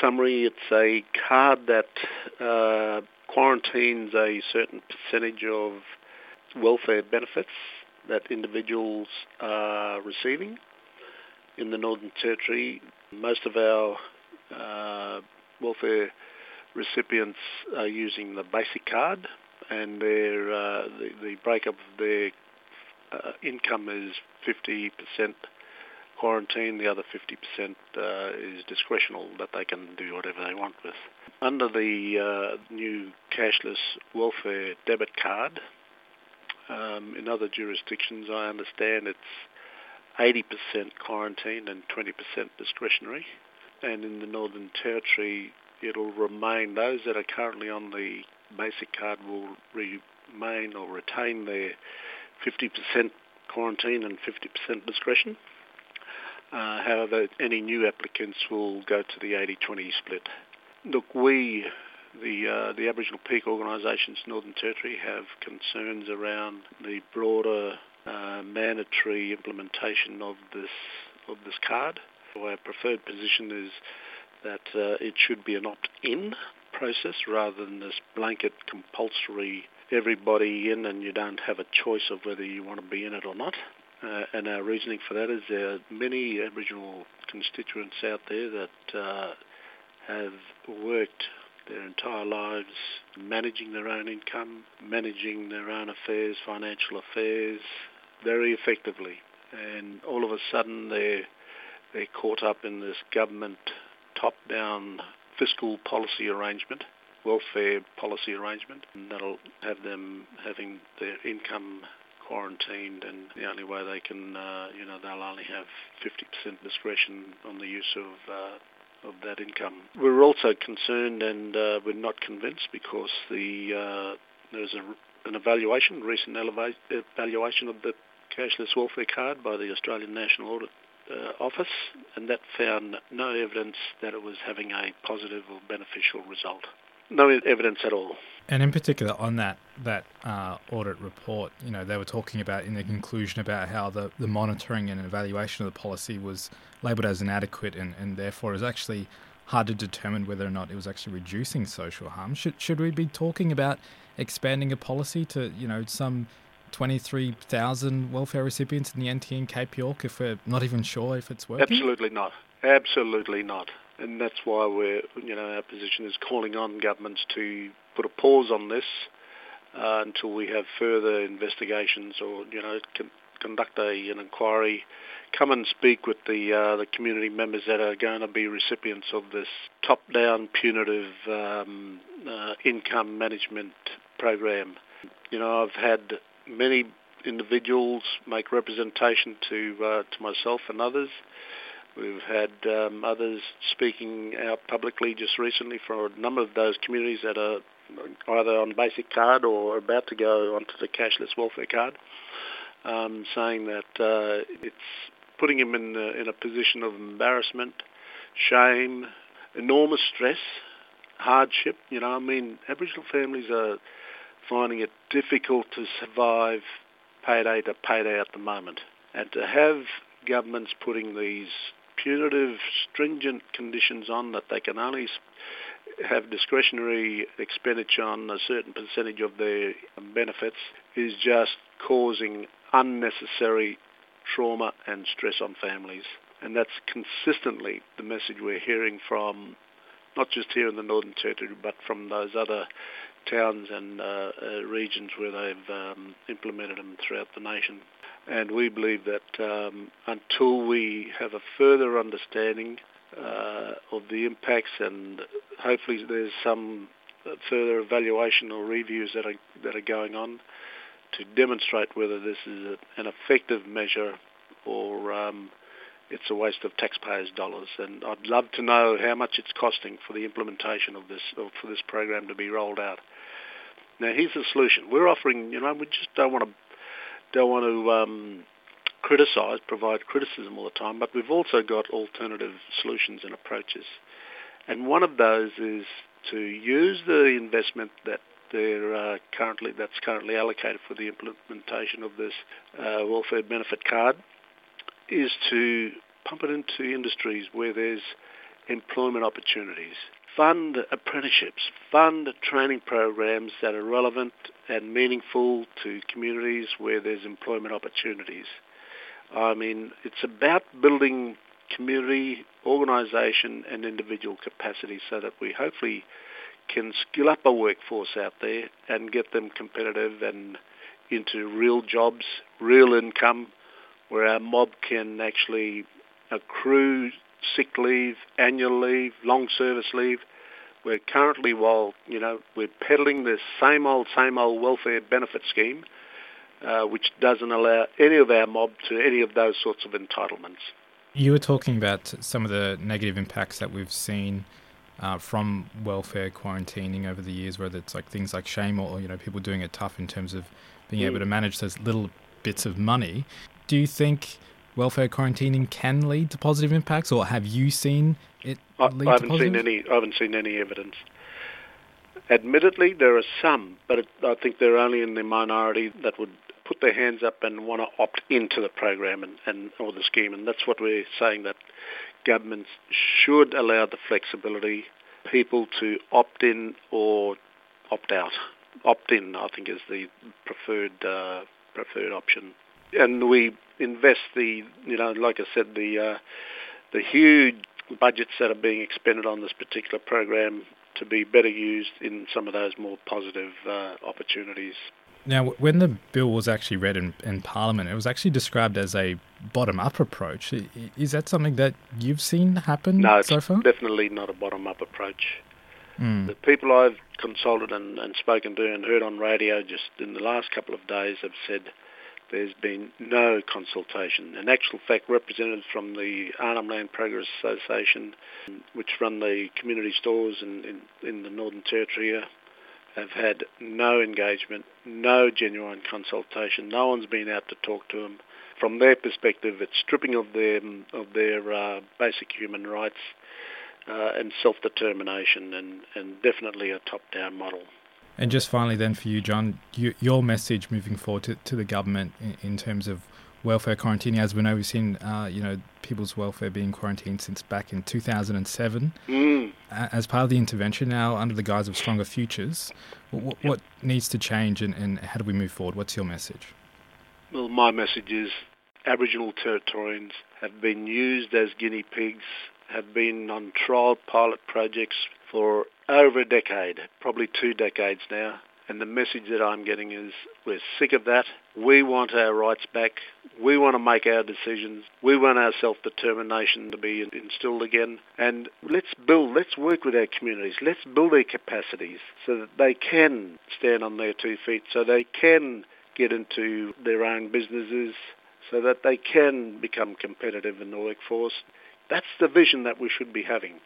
summary, it's a card that uh, quarantines a certain percentage of welfare benefits that individuals are receiving. In the Northern Territory, most of our uh, welfare recipients are using the basic card, and their uh, the, the breakup of their uh, income is 50% quarantine, the other 50% uh, is discretional that they can do whatever they want with. Under the uh, new cashless welfare debit card, um, in other jurisdictions I understand it's 80% quarantine and 20% discretionary. And in the Northern Territory, it'll remain, those that are currently on the basic card will remain or retain their 50% quarantine and 50% discretion. Uh, however, any new applicants will go to the 80-20 split. Look, we, the uh, the Aboriginal Peak Organisations Northern Territory, have concerns around the broader uh, mandatory implementation of this of this card. Our preferred position is that uh, it should be an opt-in process rather than this blanket compulsory everybody in and you don't have a choice of whether you want to be in it or not. Uh, and our reasoning for that is there are many Aboriginal constituents out there that uh, have worked their entire lives managing their own income, managing their own affairs, financial affairs, very effectively. And all of a sudden they're, they're caught up in this government top-down fiscal policy arrangement, welfare policy arrangement, and that'll have them having their income quarantined, and the only way they can, uh, you know, they'll only have 50% discretion on the use of uh, of that income. We're also concerned, and uh, we're not convinced because the uh, there's a, an evaluation, recent eleva- evaluation of the cashless welfare card by the Australian National Audit uh, Office, and that found no evidence that it was having a positive or beneficial result. No evidence at all. And in particular, on that that uh, audit report, you know, they were talking about in the conclusion about how the, the monitoring and evaluation of the policy was labelled as inadequate, and, and therefore is actually hard to determine whether or not it was actually reducing social harm. Should should we be talking about expanding a policy to you know some 23,000 welfare recipients in the NT and Cape York if we're not even sure if it's working? Absolutely not. Absolutely not. And that's why we're, you know, our position is calling on governments to put a pause on this uh, until we have further investigations or, you know, con- conduct a, an inquiry, come and speak with the uh, the community members that are going to be recipients of this top-down punitive um, uh, income management program. You know, I've had many individuals make representation to uh, to myself and others. We've had um, others speaking out publicly just recently for a number of those communities that are either on basic card or about to go onto the cashless welfare card, um, saying that uh, it's putting them in a, in a position of embarrassment, shame, enormous stress, hardship. You know, I mean, Aboriginal families are finding it difficult to survive payday to payday at the moment. And to have governments putting these punitive, stringent conditions on that they can only have discretionary expenditure on a certain percentage of their benefits is just causing unnecessary trauma and stress on families. And that's consistently the message we're hearing from not just here in the Northern Territory, but from those other towns and uh, uh, regions where they've um, implemented them throughout the nation. And we believe that um, until we have a further understanding uh, of the impacts and hopefully there's some further evaluation or reviews that are, that are going on to demonstrate whether this is an effective measure or um, it's a waste of taxpayers' dollars. And I'd love to know how much it's costing for the implementation of this, or for this program to be rolled out. Now, here's the solution. We're offering, you know, we just don't want to don't want to um, criticise, provide criticism all the time, but we've also got alternative solutions and approaches. And one of those is to use the investment that there uh, currently that's currently allocated for the implementation of this uh, welfare benefit card is to pump it into industries where there's employment opportunities. Fund apprenticeships, fund training programs that are relevant and meaningful to communities where there's employment opportunities. I mean, it's about building community, organisation and individual capacity so that we hopefully can skill up a workforce out there and get them competitive and into real jobs, real income, where our mob can actually accrue sick leave, annual leave, long service leave. We're currently, while you know, we're peddling this same old, same old welfare benefit scheme, uh, which doesn't allow any of our mob to any of those sorts of entitlements. You were talking about some of the negative impacts that we've seen uh, from welfare quarantining over the years, whether it's like things like shame or you know people doing it tough in terms of being mm. able to manage those little bits of money. Do you think welfare quarantining can lead to positive impacts, or have you seen it I, lead I haven't to seen any. I haven't seen any evidence. Admittedly, there are some, but it, I think they're only in the minority that would put their hands up and want to opt into the program and, and or the scheme, and that's what we're saying that governments should allow the flexibility people to opt in or opt out. Opt in, I think, is the preferred uh, preferred option, and we invest the you know, like I said, the uh, the huge budgets that are being expended on this particular program to be better used in some of those more positive uh, opportunities. Now, when the bill was actually read in, in Parliament, it was actually described as a bottom-up approach. Is that something that you've seen happen no, so far? definitely not a bottom-up approach. Mm. The people I've consulted and, and spoken to and heard on radio just in the last couple of days have said there's been no consultation. In actual fact, representatives from the Arnhem Land Progress Association, which run the community stores in, in, in the Northern Territory, have had no engagement, no genuine consultation. No one's been out to talk to them. From their perspective, it's stripping of their of their uh, basic human rights uh, and self-determination, and, and definitely a top-down model. And just finally, then for you, John, you, your message moving forward to, to the government in, in terms of welfare quarantining. As we know, we've seen uh, you know people's welfare being quarantined since back in 2007. Mm. As part of the intervention now, under the guise of stronger futures, what, yep. what needs to change, and, and how do we move forward? What's your message? Well, my message is Aboriginal Territorians have been used as guinea pigs, have been on trial pilot projects for over a decade, probably two decades now. And the message that I'm getting is we're sick of that. We want our rights back. We want to make our decisions. We want our self-determination to be instilled again. And let's build, let's work with our communities. Let's build their capacities so that they can stand on their two feet, so they can get into their own businesses, so that they can become competitive in the workforce. That's the vision that we should be having.